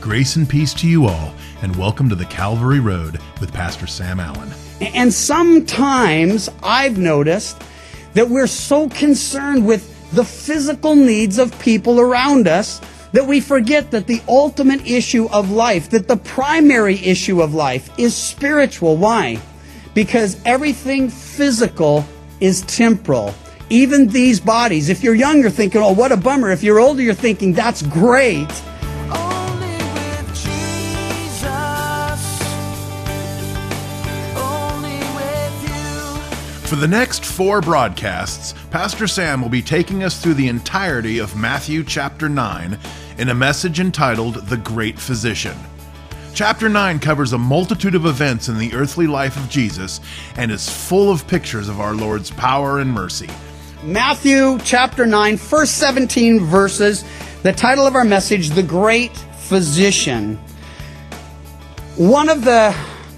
Grace and peace to you all, and welcome to the Calvary Road with Pastor Sam Allen. And sometimes I've noticed that we're so concerned with the physical needs of people around us that we forget that the ultimate issue of life, that the primary issue of life is spiritual. Why? Because everything physical is temporal. Even these bodies. If you're young, you're thinking, oh, what a bummer. If you're older, you're thinking, that's great. For the next four broadcasts, Pastor Sam will be taking us through the entirety of Matthew chapter 9 in a message entitled The Great Physician. Chapter 9 covers a multitude of events in the earthly life of Jesus and is full of pictures of our Lord's power and mercy. Matthew chapter 9, first 17 verses. The title of our message, The Great Physician. One of the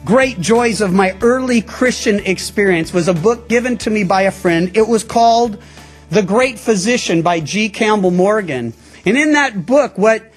great joys of my early Christian experience was a book given to me by a friend. It was called The Great Physician by G. Campbell Morgan. And in that book, what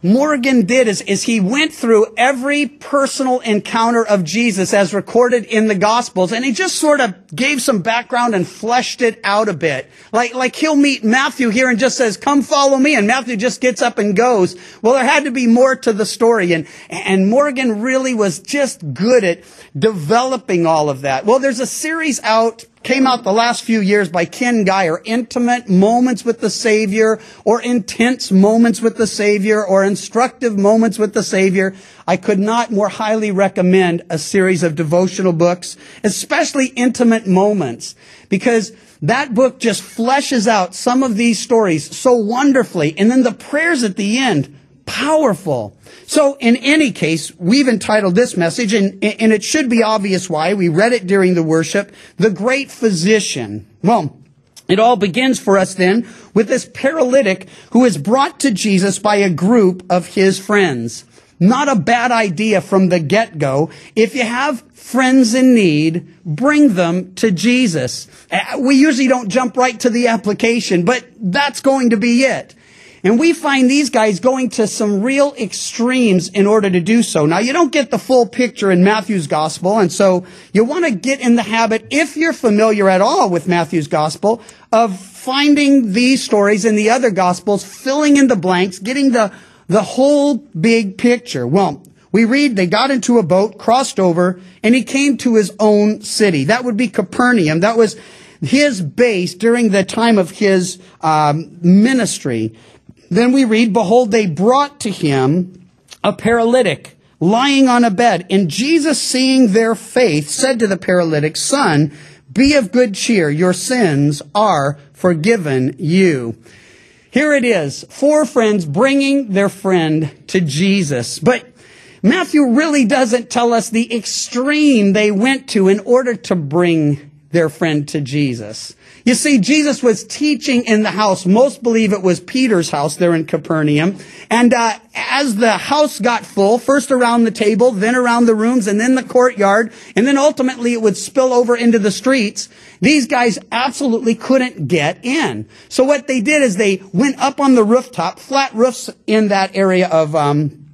Morgan did is, is he went through every personal encounter of Jesus as recorded in the Gospels, and he just sort of gave some background and fleshed it out a bit. Like, like he'll meet Matthew here and just says, come follow me, and Matthew just gets up and goes. Well, there had to be more to the story, and, and Morgan really was just good at developing all of that. Well, there's a series out came out the last few years by Ken Gire, intimate moments with the Savior, or intense moments with the Savior, or instructive moments with the Savior. I could not more highly recommend a series of devotional books, especially intimate moments, because that book just fleshes out some of these stories so wonderfully. And then the prayers at the end, powerful. So in any case, we've entitled this message, and, and it should be obvious why. We read it during the worship, The Great Physician. Well, it all begins for us then with this paralytic who is brought to Jesus by a group of his friends. Not a bad idea from the get-go. If you have friends in need, bring them to Jesus. Uh, We usually don't jump right to the application, but that's going to be it. And we find these guys going to some real extremes in order to do so. Now, you don't get the full picture in Matthew's gospel, and so you want to get in the habit, if you're familiar at all with Matthew's gospel, of finding these stories in the other gospels, filling in the blanks, getting the, the whole big picture. Well, we read they got into a boat, crossed over, and he came to his own city. That would be Capernaum. That was his base during the time of his um, ministry. Then we read, Behold, they brought to him a paralytic lying on a bed. And Jesus, seeing their faith, said to the paralytic, Son, be of good cheer. Your sins are forgiven you. Here it is. Four friends bringing their friend to Jesus. But Matthew really doesn't tell us the extreme they went to in order to bring their friend to Jesus. You see, Jesus was teaching in the house. Most believe it was Peter's house there in Capernaum. And uh, as the house got full, first around the table, then around the rooms, and then the courtyard, and then ultimately it would spill over into the streets, these guys absolutely couldn't get in. So what they did is they went up on the rooftop, flat roofs in that area of um,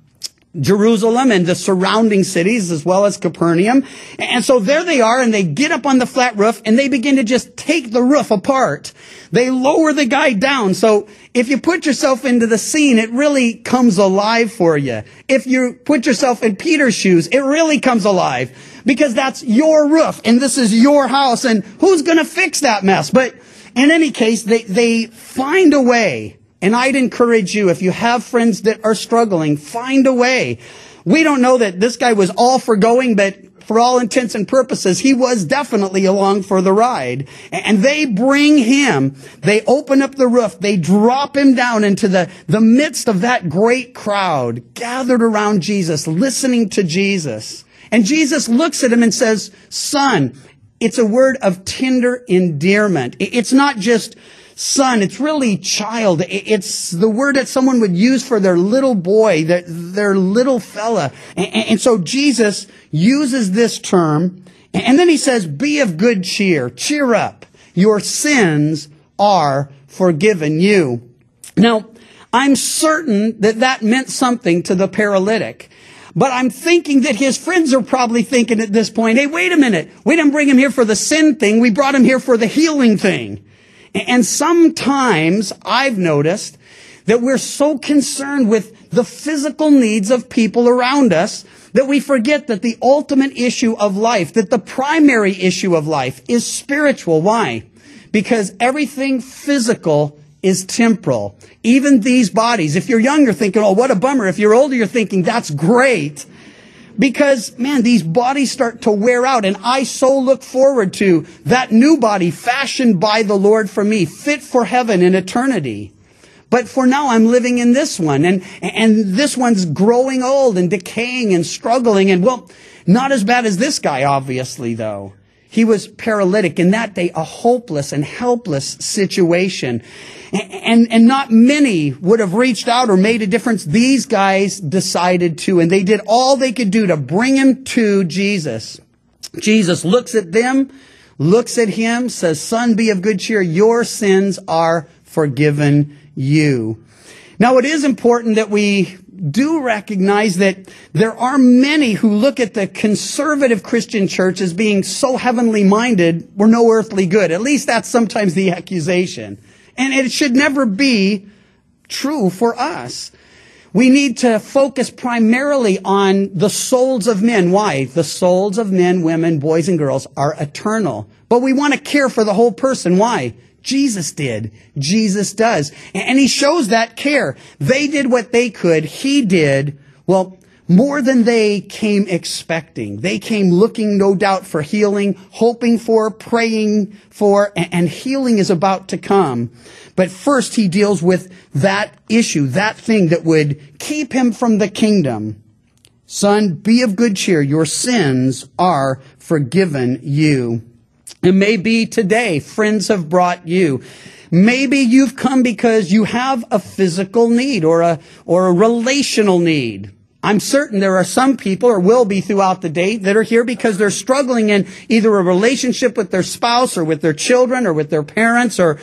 Jerusalem and the surrounding cities as well as Capernaum. And so there they are and they get up on the flat roof and they begin to just take the roof apart. They lower the guy down. So if you put yourself into the scene, it really comes alive for you. If you put yourself in Peter's shoes, it really comes alive because that's your roof and this is your house and who's going to fix that mess? But in any case, they, they find a way and I'd encourage you, if you have friends that are struggling, find a way. We don't know that this guy was all for going, but for all intents and purposes, he was definitely along for the ride. And they bring him, they open up the roof, they drop him down into the, the midst of that great crowd gathered around Jesus, listening to Jesus. And Jesus looks at him and says, son, it's a word of tender endearment. It's not just son. It's really child. It's the word that someone would use for their little boy, their, their little fella. And, and so Jesus uses this term. And then he says, be of good cheer. Cheer up. Your sins are forgiven you. Now, I'm certain that that meant something to the paralytic. But I'm thinking that his friends are probably thinking at this point, hey, wait a minute. We didn't bring him here for the sin thing. We brought him here for the healing thing. And sometimes I've noticed that we're so concerned with the physical needs of people around us that we forget that the ultimate issue of life, that the primary issue of life is spiritual. Why? Because everything physical is temporal. Even these bodies. If you're young, you're thinking, oh, what a bummer. If you're older, you're thinking, that's great. Because, man, these bodies start to wear out, and I so look forward to that new body fashioned by the Lord for me, fit for heaven and eternity. But for now, I'm living in this one, and, and this one's growing old and decaying and struggling, and well, not as bad as this guy, obviously, though. He was paralytic in that day, a hopeless and helpless situation. And, and not many would have reached out or made a difference. These guys decided to, and they did all they could do to bring him to Jesus. Jesus looks at them, looks at him, says, son, be of good cheer. Your sins are forgiven you. Now it is important that we do recognize that there are many who look at the conservative Christian church as being so heavenly minded, we're no earthly good. At least that's sometimes the accusation. And it should never be true for us. We need to focus primarily on the souls of men. Why? The souls of men, women, boys, and girls are eternal. But we want to care for the whole person. Why? Jesus did. Jesus does. And he shows that care. They did what they could. He did, well, more than they came expecting. They came looking, no doubt, for healing, hoping for, praying for, and healing is about to come. But first he deals with that issue, that thing that would keep him from the kingdom. Son, be of good cheer. Your sins are forgiven you. It may be today friends have brought you. Maybe you've come because you have a physical need or a, or a relational need. I'm certain there are some people or will be throughout the day that are here because they're struggling in either a relationship with their spouse or with their children or with their parents or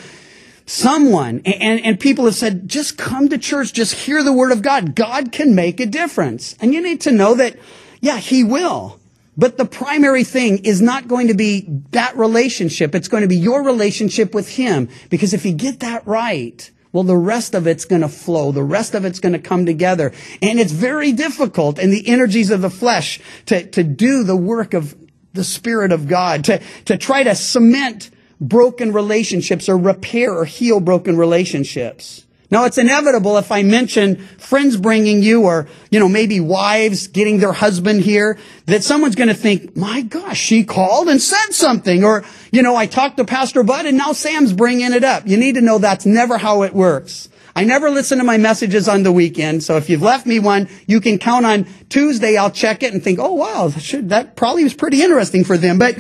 someone. And, and people have said, just come to church, just hear the word of God. God can make a difference. And you need to know that, yeah, He will. But the primary thing is not going to be that relationship. It's going to be your relationship with Him. Because if you get that right, well, the rest of it's going to flow. The rest of it's going to come together. And it's very difficult in the energies of the flesh to, to do the work of the Spirit of God, to, to try to cement broken relationships or repair or heal broken relationships. Now it's inevitable if I mention friends bringing you or, you know, maybe wives getting their husband here, that someone's going to think, my gosh, she called and said something. Or, you know, I talked to Pastor Bud and now Sam's bringing it up. You need to know that's never how it works. I never listen to my messages on the weekend. So if you've left me one, you can count on Tuesday. I'll check it and think, oh wow, that, should, that probably was pretty interesting for them. But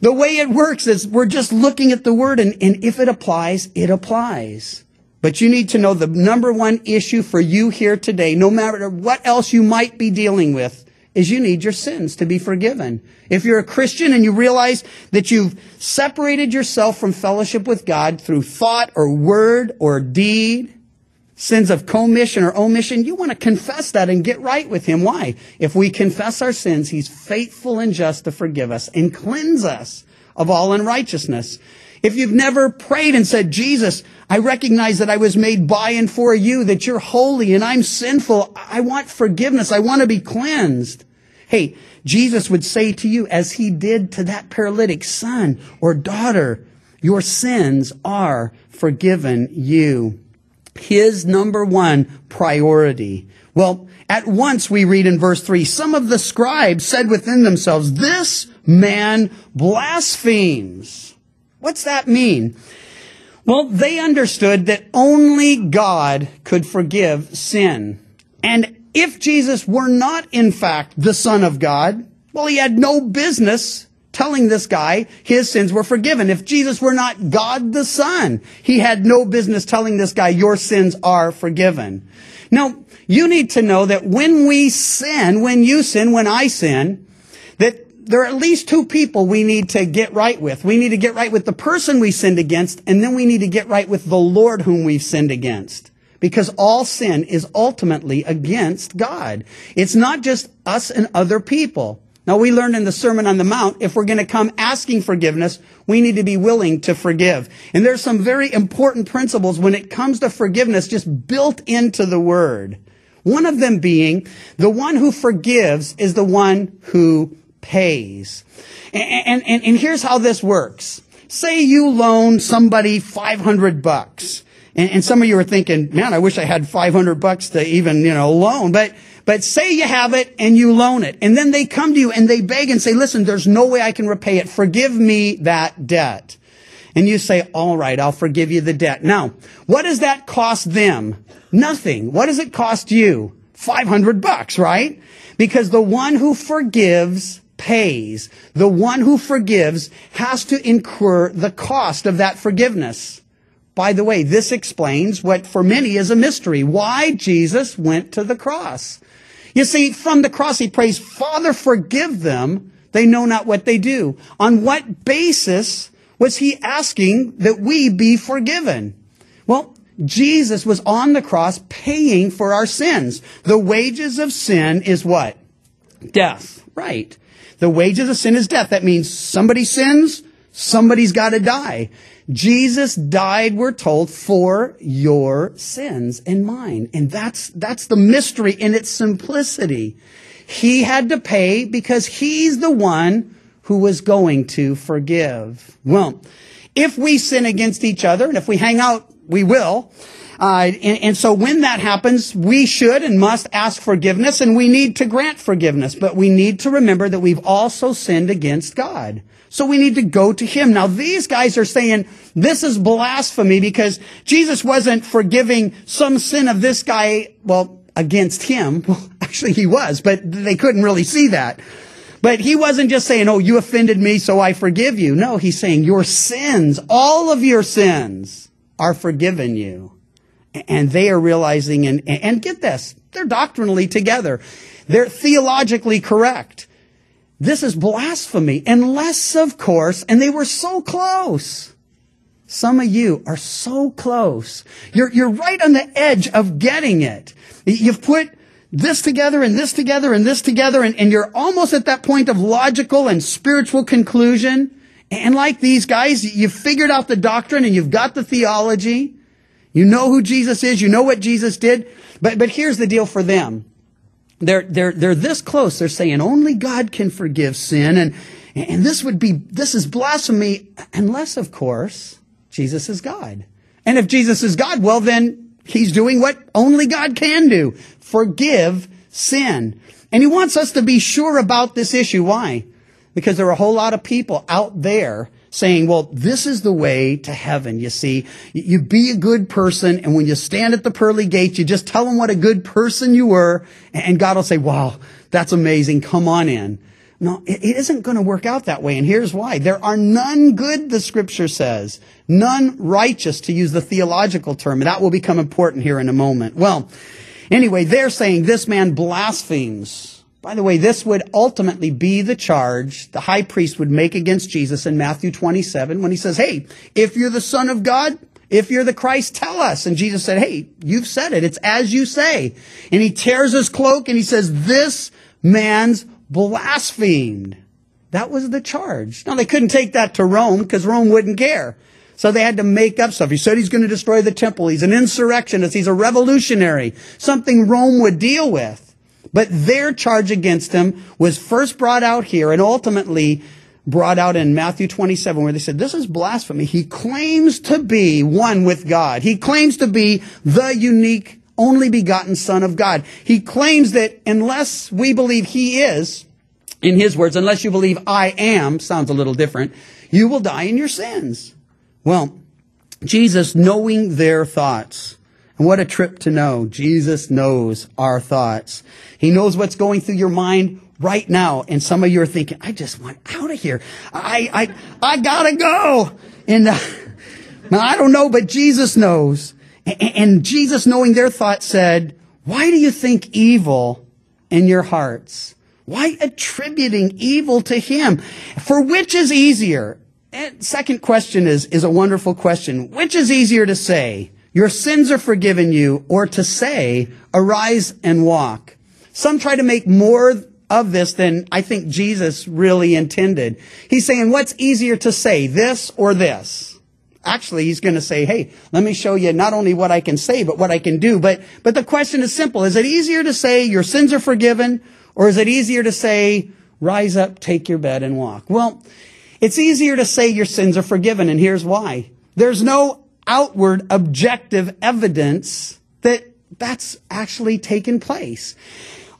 the way it works is we're just looking at the word and, and if it applies, it applies. But you need to know the number one issue for you here today, no matter what else you might be dealing with, is you need your sins to be forgiven. If you're a Christian and you realize that you've separated yourself from fellowship with God through thought or word or deed, sins of commission or omission, you want to confess that and get right with Him. Why? If we confess our sins, He's faithful and just to forgive us and cleanse us of all unrighteousness. If you've never prayed and said, Jesus, I recognize that I was made by and for you, that you're holy and I'm sinful. I want forgiveness. I want to be cleansed. Hey, Jesus would say to you, as he did to that paralytic son or daughter, your sins are forgiven you. His number one priority. Well, at once we read in verse three, some of the scribes said within themselves, this man blasphemes. What's that mean? Well, they understood that only God could forgive sin. And if Jesus were not, in fact, the Son of God, well, he had no business telling this guy his sins were forgiven. If Jesus were not God the Son, he had no business telling this guy, your sins are forgiven. Now, you need to know that when we sin, when you sin, when I sin, that there are at least two people we need to get right with. We need to get right with the person we sinned against, and then we need to get right with the Lord whom we've sinned against. because all sin is ultimately against God. It's not just us and other people. Now we learned in the Sermon on the Mount, if we're going to come asking forgiveness, we need to be willing to forgive. And there's some very important principles when it comes to forgiveness just built into the Word. One of them being, the one who forgives is the one who pays. And, and, and here's how this works. Say you loan somebody 500 bucks. And, and some of you are thinking, man, I wish I had 500 bucks to even, you know, loan. But, but say you have it and you loan it. And then they come to you and they beg and say, listen, there's no way I can repay it. Forgive me that debt. And you say, all right, I'll forgive you the debt. Now, what does that cost them? Nothing. What does it cost you? 500 bucks, right? Because the one who forgives pays. The one who forgives has to incur the cost of that forgiveness. By the way, this explains what for many is a mystery. Why Jesus went to the cross. You see, from the cross he prays, Father, forgive them. They know not what they do. On what basis was he asking that we be forgiven? Well, Jesus was on the cross paying for our sins. The wages of sin is what? Death. Right. The wages of sin is death. That means somebody sins, somebody's got to die. Jesus died, we're told, for your sins and mine. And that's, that's the mystery in its simplicity. He had to pay because he's the one who was going to forgive. Well, if we sin against each other, and if we hang out, we will. Uh, and, and so when that happens, we should and must ask forgiveness, and we need to grant forgiveness. But we need to remember that we've also sinned against God. So we need to go to Him. Now these guys are saying this is blasphemy because Jesus wasn't forgiving some sin of this guy, well, against him. Well, actually he was, but they couldn't really see that. But he wasn't just saying, oh, you offended me, so I forgive you. No, he's saying your sins, all of your sins are forgiven you. And they are realizing, and, and get this, they're doctrinally together. They're theologically correct. This is blasphemy, unless, of course, and they were so close. Some of you are so close. You're, you're right on the edge of getting it. You've put this together and this together and this together, and, and you're almost at that point of logical and spiritual conclusion. And like these guys, you've figured out the doctrine and you've got the theology. You know who Jesus is. You know what Jesus did. But, but here's the deal for them. They're, they're, they're this close. They're saying only God can forgive sin. And, and this would be, this is blasphemy unless, of course, Jesus is God. And if Jesus is God, well, then he's doing what only God can do. Forgive sin. And he wants us to be sure about this issue. Why? Because there are a whole lot of people out there saying, well, this is the way to heaven. You see, you be a good person. And when you stand at the pearly gates, you just tell them what a good person you were. And God will say, wow, that's amazing. Come on in. No, it isn't going to work out that way. And here's why. There are none good, the scripture says. None righteous, to use the theological term. And that will become important here in a moment. Well, anyway, they're saying this man blasphemes. By the way, this would ultimately be the charge the high priest would make against Jesus in Matthew 27 when he says, Hey, if you're the son of God, if you're the Christ, tell us. And Jesus said, Hey, you've said it. It's as you say. And he tears his cloak and he says, This man's blasphemed. That was the charge. Now they couldn't take that to Rome because Rome wouldn't care. So they had to make up stuff. He said he's going to destroy the temple. He's an insurrectionist. He's a revolutionary. Something Rome would deal with. But their charge against him was first brought out here and ultimately brought out in Matthew 27 where they said, this is blasphemy. He claims to be one with God. He claims to be the unique, only begotten son of God. He claims that unless we believe he is, in his words, unless you believe I am, sounds a little different, you will die in your sins. Well, Jesus, knowing their thoughts, and what a trip to know. Jesus knows our thoughts. He knows what's going through your mind right now. And some of you are thinking, I just want out of here. I, I, I gotta go. And, uh, I don't know, but Jesus knows. And, and Jesus knowing their thoughts said, why do you think evil in your hearts? Why attributing evil to him? For which is easier? And second question is, is a wonderful question. Which is easier to say? Your sins are forgiven you, or to say, arise and walk. Some try to make more of this than I think Jesus really intended. He's saying, what's easier to say, this or this? Actually, he's going to say, hey, let me show you not only what I can say, but what I can do. But, but the question is simple. Is it easier to say your sins are forgiven, or is it easier to say, rise up, take your bed and walk? Well, it's easier to say your sins are forgiven, and here's why. There's no outward objective evidence that that's actually taken place.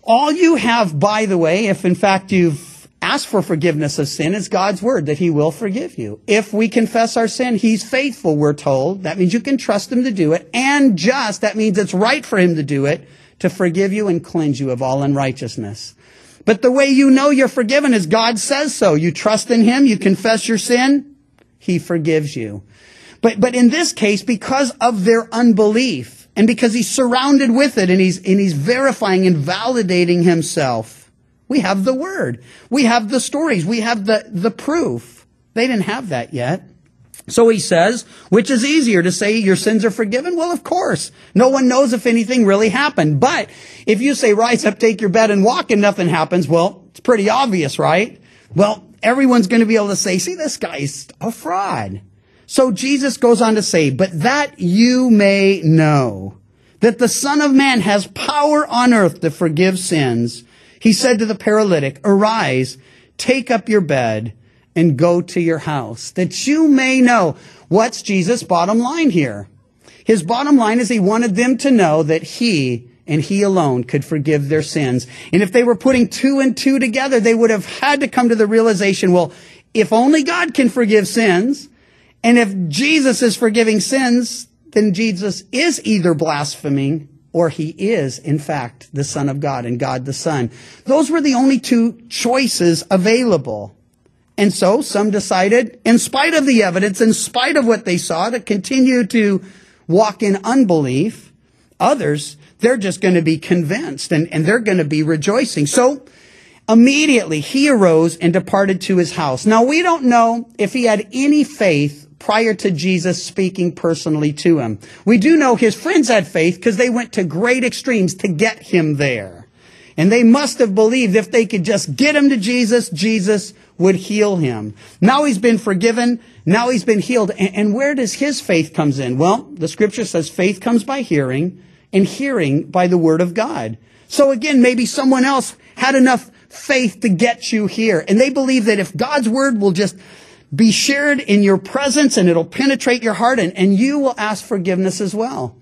All you have, by the way, if in fact you've asked for forgiveness of sin, is God's word that he will forgive you. If we confess our sin, he's faithful, we're told. That means you can trust him to do it. And just, that means it's right for him to do it, to forgive you and cleanse you of all unrighteousness. But the way you know you're forgiven is God says so. You trust in him, you confess your sin, he forgives you. But, but in this case, because of their unbelief and because he's surrounded with it and he's, and he's verifying and validating himself, we have the word. We have the stories. We have the, the proof. They didn't have that yet. So he says, which is easier to say your sins are forgiven? Well, of course. No one knows if anything really happened. But if you say, rise up, take your bed and walk and nothing happens, well, it's pretty obvious, right? Well, everyone's going to be able to say, see, this guy's a fraud. So Jesus goes on to say, but that you may know that the Son of Man has power on earth to forgive sins. He said to the paralytic, arise, take up your bed and go to your house that you may know what's Jesus' bottom line here. His bottom line is he wanted them to know that he and he alone could forgive their sins. And if they were putting two and two together, they would have had to come to the realization, well, if only God can forgive sins, and if Jesus is forgiving sins, then Jesus is either blaspheming or he is, in fact, the Son of God and God the Son. Those were the only two choices available. And so some decided, in spite of the evidence, in spite of what they saw, to continue to walk in unbelief. Others, they're just going to be convinced and, and they're going to be rejoicing. So immediately he arose and departed to his house. Now we don't know if he had any faith prior to Jesus speaking personally to him. We do know his friends had faith because they went to great extremes to get him there. And they must have believed if they could just get him to Jesus, Jesus would heal him. Now he's been forgiven. Now he's been healed. And, where does his faith comes in? Well, the scripture says faith comes by hearing and hearing by the word of God. So again, maybe someone else had enough faith to get you here. And they believe that if God's word will just be shared in your presence and it'll penetrate your heart and, and you will ask forgiveness as well.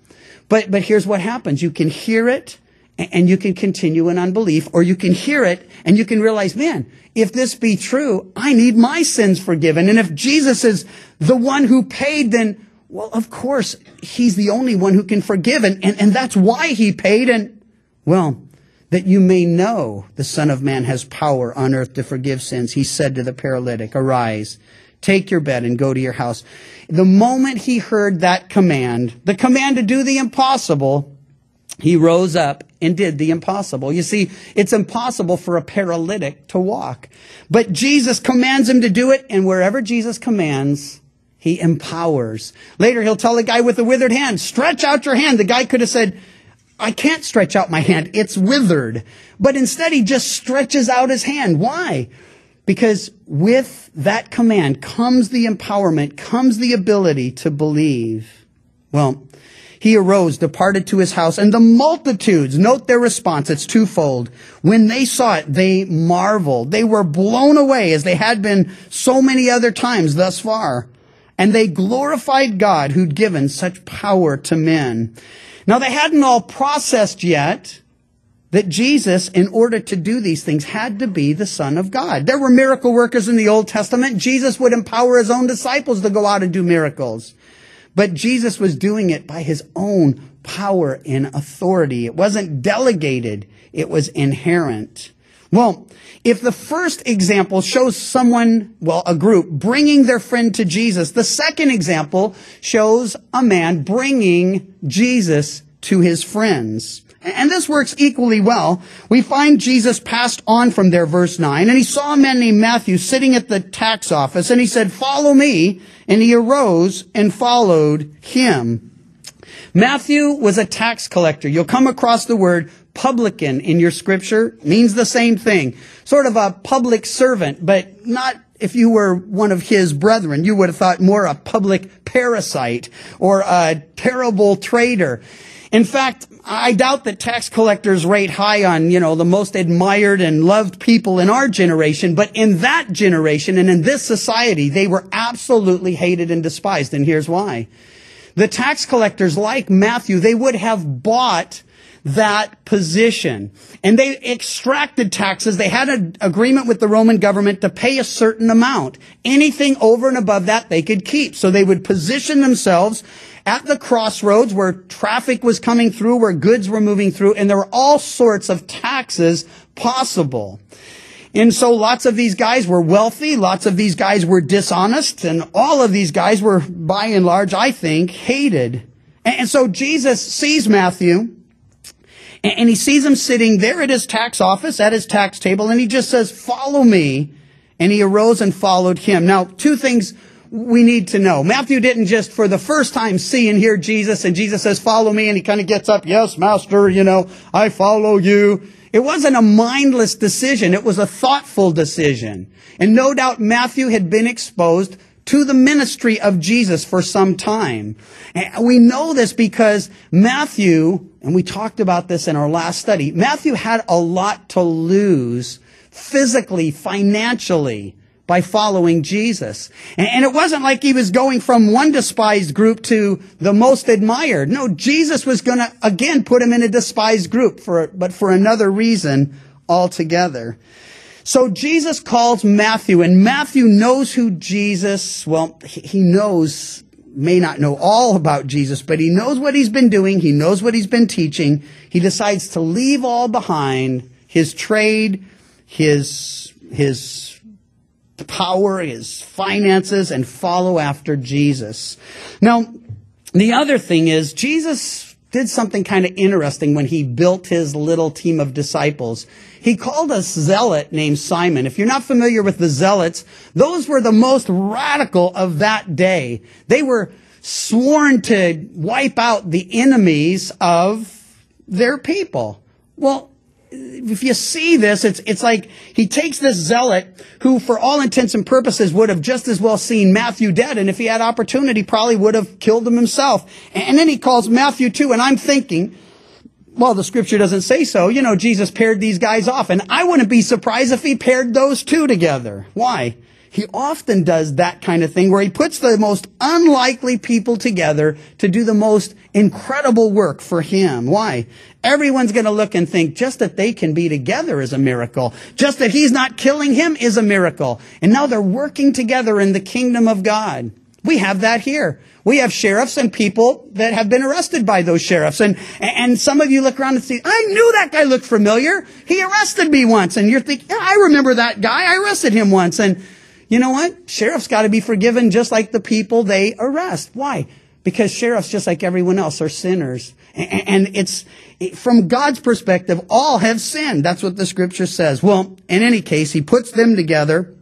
But, but here's what happens. You can hear it and you can continue in unbelief or you can hear it and you can realize, man, if this be true, I need my sins forgiven. And if Jesus is the one who paid, then, well, of course, he's the only one who can forgive. And, and, and that's why he paid. And, well, that you may know the Son of Man has power on earth to forgive sins. He said to the paralytic, arise, take your bed and go to your house. The moment he heard that command, the command to do the impossible, he rose up and did the impossible. You see, it's impossible for a paralytic to walk. But Jesus commands him to do it, and wherever Jesus commands, he empowers. Later, he'll tell the guy with the withered hand, stretch out your hand. The guy could have said, I can't stretch out my hand. It's withered. But instead, he just stretches out his hand. Why? Because with that command comes the empowerment, comes the ability to believe. Well, he arose, departed to his house, and the multitudes, note their response, it's twofold. When they saw it, they marveled. They were blown away as they had been so many other times thus far. And they glorified God who'd given such power to men. Now they hadn't all processed yet that Jesus, in order to do these things, had to be the Son of God. There were miracle workers in the Old Testament. Jesus would empower his own disciples to go out and do miracles. But Jesus was doing it by his own power and authority. It wasn't delegated. It was inherent. Well, if the first example shows someone, well, a group bringing their friend to Jesus, the second example shows a man bringing Jesus to his friends. And this works equally well. We find Jesus passed on from there, verse 9, and he saw a man named Matthew sitting at the tax office, and he said, follow me. And he arose and followed him. Matthew was a tax collector. You'll come across the word publican in your scripture. Means the same thing. Sort of a public servant, but not if you were one of his brethren. You would have thought more a public parasite or a terrible traitor. In fact, I doubt that tax collectors rate high on, you know, the most admired and loved people in our generation, but in that generation and in this society, they were absolutely hated and despised. And here's why. The tax collectors, like Matthew, they would have bought that position. And they extracted taxes. They had an agreement with the Roman government to pay a certain amount. Anything over and above that they could keep. So they would position themselves at the crossroads where traffic was coming through, where goods were moving through, and there were all sorts of taxes possible. And so lots of these guys were wealthy, lots of these guys were dishonest, and all of these guys were, by and large, I think, hated. And so Jesus sees Matthew, and he sees him sitting there at his tax office, at his tax table, and he just says, follow me. And he arose and followed him. Now, two things we need to know. Matthew didn't just for the first time see and hear Jesus and Jesus says, follow me. And he kind of gets up. Yes, master, you know, I follow you. It wasn't a mindless decision. It was a thoughtful decision. And no doubt Matthew had been exposed to the ministry of Jesus for some time. And we know this because Matthew, and we talked about this in our last study, Matthew had a lot to lose physically, financially, by following Jesus. And it wasn't like he was going from one despised group to the most admired. No, Jesus was going to again put him in a despised group for, but for another reason altogether. So Jesus calls Matthew and Matthew knows who Jesus, well, he knows, may not know all about Jesus, but he knows what he's been doing. He knows what he's been teaching. He decides to leave all behind his trade, his, his power, his finances, and follow after Jesus. Now, the other thing is, Jesus did something kind of interesting when he built his little team of disciples. He called a zealot named Simon. If you're not familiar with the zealots, those were the most radical of that day. They were sworn to wipe out the enemies of their people. Well, if you see this, it's, it's like he takes this zealot who, for all intents and purposes, would have just as well seen Matthew dead. And if he had opportunity, probably would have killed him himself. And then he calls Matthew too. And I'm thinking, well, the scripture doesn't say so. You know, Jesus paired these guys off. And I wouldn't be surprised if he paired those two together. Why? He often does that kind of thing where he puts the most unlikely people together to do the most incredible work for him. Why? Everyone's going to look and think just that they can be together is a miracle. Just that he's not killing him is a miracle. And now they're working together in the kingdom of God. We have that here. We have sheriffs and people that have been arrested by those sheriffs. And, and some of you look around and see, I knew that guy looked familiar. He arrested me once. And you're thinking, yeah, I remember that guy. I arrested him once. And you know what? Sheriffs got to be forgiven just like the people they arrest. Why? Because sheriffs, just like everyone else, are sinners. And it's, from God's perspective, all have sinned. That's what the scripture says. Well, in any case, he puts them together.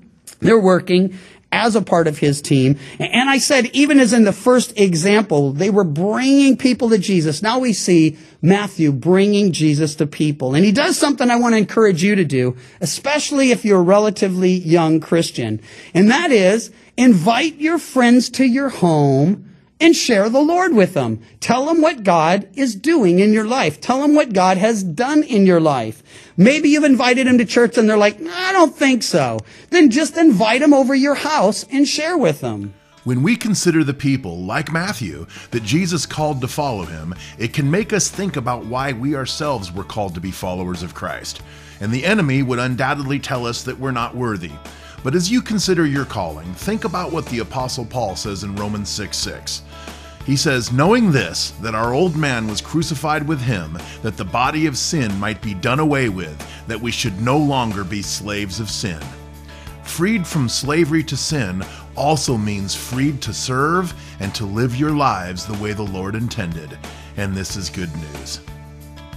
They're working as a part of his team. And I said, even as in the first example, they were bringing people to Jesus. Now we see Matthew bringing Jesus to people. And he does something I want to encourage you to do, especially if you're a relatively young Christian. And that is invite your friends to your home and share the Lord with them. Tell them what God is doing in your life. Tell them what God has done in your life. Maybe you've invited them to church and they're like, I don't think so. Then just invite them over your house and share with them. When we consider the people, like Matthew, that Jesus called to follow him, it can make us think about why we ourselves were called to be followers of Christ. And the enemy would undoubtedly tell us that we're not worthy. But as you consider your calling, think about what the Apostle Paul says in Romans 6 6. He says, Knowing this, that our old man was crucified with him, that the body of sin might be done away with, that we should no longer be slaves of sin. Freed from slavery to sin also means freed to serve and to live your lives the way the Lord intended. And this is good news.